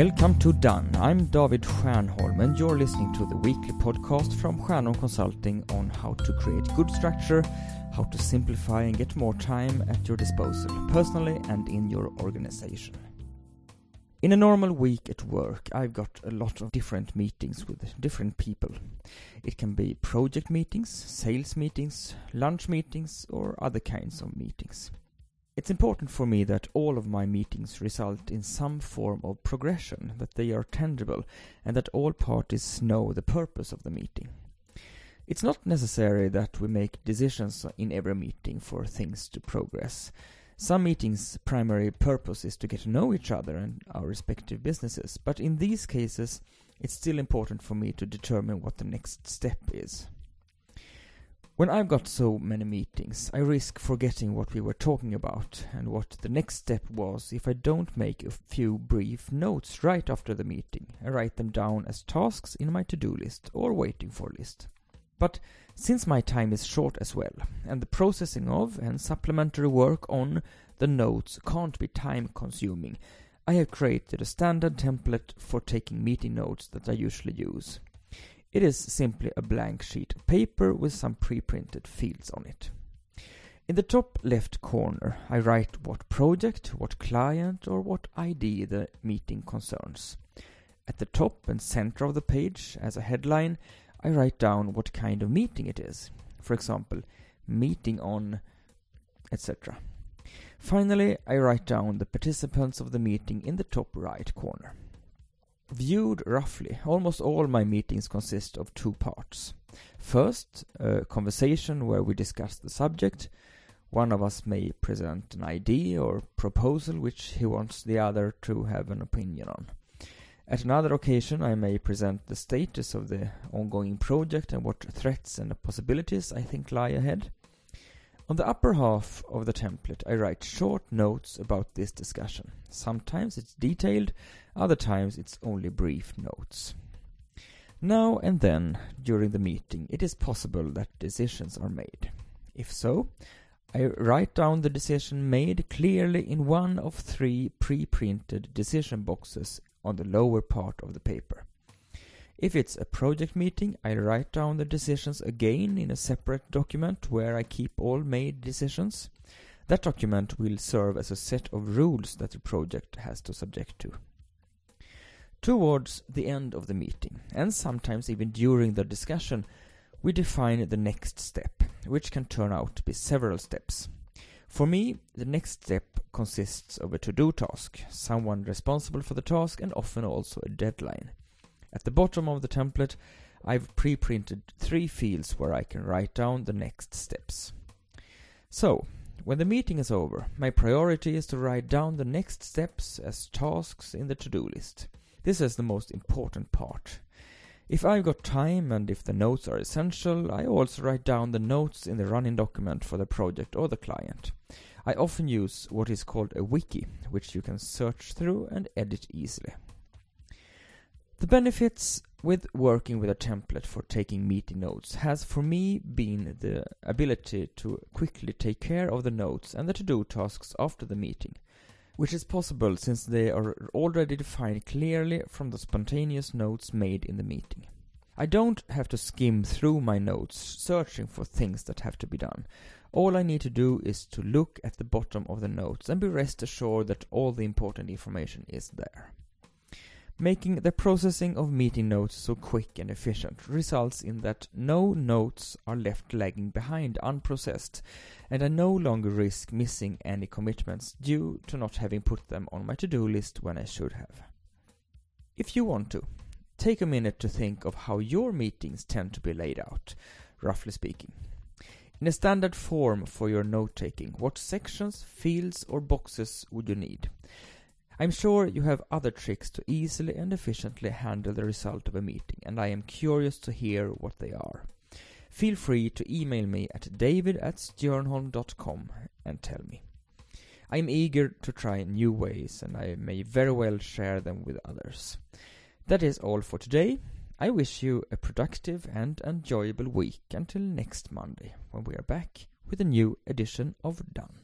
Welcome to Done. I'm David Stjernholm and you're listening to the weekly podcast from Stjernholm Consulting on how to create good structure, how to simplify and get more time at your disposal, personally and in your organization. In a normal week at work, I've got a lot of different meetings with different people. It can be project meetings, sales meetings, lunch meetings, or other kinds of meetings. It's important for me that all of my meetings result in some form of progression, that they are tangible, and that all parties know the purpose of the meeting. It's not necessary that we make decisions in every meeting for things to progress. Some meetings' primary purpose is to get to know each other and our respective businesses, but in these cases, it's still important for me to determine what the next step is. When I've got so many meetings, I risk forgetting what we were talking about and what the next step was if I don't make a few brief notes right after the meeting and write them down as tasks in my to-do list or waiting for list. But since my time is short as well, and the processing of and supplementary work on the notes can't be time consuming, I have created a standard template for taking meeting notes that I usually use. It is simply a blank sheet of paper with some pre-printed fields on it. In the top left corner, I write what project, what client, or what ID the meeting concerns. At the top and center of the page, as a headline, I write down what kind of meeting it is. For example, meeting on etc. Finally, I write down the participants of the meeting in the top right corner. Viewed roughly, almost all my meetings consist of two parts. First, a conversation where we discuss the subject. One of us may present an idea or proposal which he wants the other to have an opinion on. At another occasion, I may present the status of the ongoing project and what threats and possibilities I think lie ahead. On the upper half of the template, I write short notes about this discussion. Sometimes it's detailed, other times it's only brief notes. Now and then, during the meeting, it is possible that decisions are made. If so, I write down the decision made clearly in one of three pre-printed decision boxes on the lower part of the paper. If it's a project meeting, I write down the decisions again in a separate document where I keep all made decisions. That document will serve as a set of rules that the project has to subject to. Towards the end of the meeting, and sometimes even during the discussion, we define the next step, which can turn out to be several steps. For me, the next step consists of a to-do task, someone responsible for the task, and often also a deadline. At the bottom of the template, I've pre-printed three fields where I can write down the next steps. So, when the meeting is over, my priority is to write down the next steps as tasks in the to-do list. This is the most important part. If I've got time and if the notes are essential, I also write down the notes in the running document for the project or the client. I often use what is called a wiki, which you can search through and edit easily. The benefits with working with a template for taking meeting notes has for me been the ability to quickly take care of the notes and the to-do tasks after the meeting which is possible since they are already defined clearly from the spontaneous notes made in the meeting. I don't have to skim through my notes searching for things that have to be done. All I need to do is to look at the bottom of the notes and be rest assured that all the important information is there. Making the processing of meeting notes so quick and efficient results in that no notes are left lagging behind unprocessed, and I no longer risk missing any commitments due to not having put them on my to-do list when I should have. If you want to, take a minute to think of how your meetings tend to be laid out, roughly speaking. In a standard form for your note-taking, what sections, fields or boxes would you need? I'm sure you have other tricks to easily and efficiently handle the result of a meeting, and I am curious to hear what they are. Feel free to email me at david at stjernholm.com and tell me. I am eager to try new ways, and I may very well share them with others. That is all for today. I wish you a productive and enjoyable week until next Monday, when we are back with a new edition of Done.